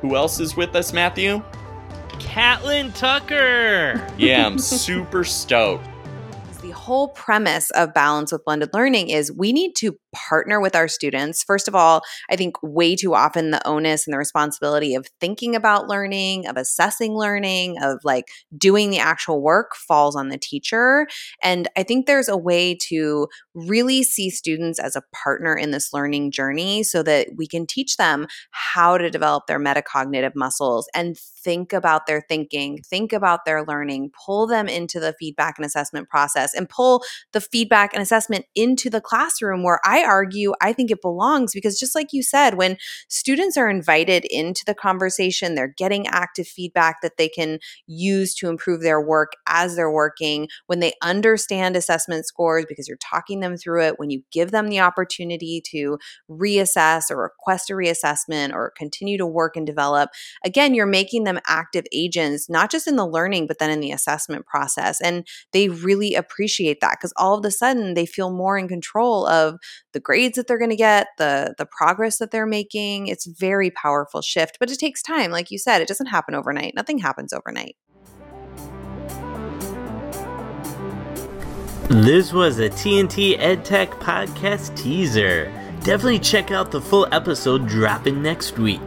Who else is with us, Matthew? Catlin Tucker. Yeah, I'm super stoked the whole premise of balance with blended learning is we need to partner with our students. First of all, I think way too often the onus and the responsibility of thinking about learning, of assessing learning, of like doing the actual work falls on the teacher. And I think there's a way to really see students as a partner in this learning journey so that we can teach them how to develop their metacognitive muscles and think about their thinking, think about their learning, pull them into the feedback and assessment process, and pull the feedback and assessment into the classroom where I argue I think it belongs because just like you said, when students are invited into the conversation, they're getting active feedback that they can use to improve their work as they're working, when they understand assessment scores because you're talking them through it, when you give them the opportunity to reassess or request a reassessment or continue to work and develop, again, you're making them active agents, not just in the learning, but then in the assessment process. And they really appreciate that because all of a sudden they feel more in control of the grades that they're going to get, the the progress that they're making. It's very powerful shift, but it takes time. Like you said, it doesn't happen overnight. Nothing happens overnight. This was a TNT EdTech podcast teaser. Definitely check out the full episode dropping next week.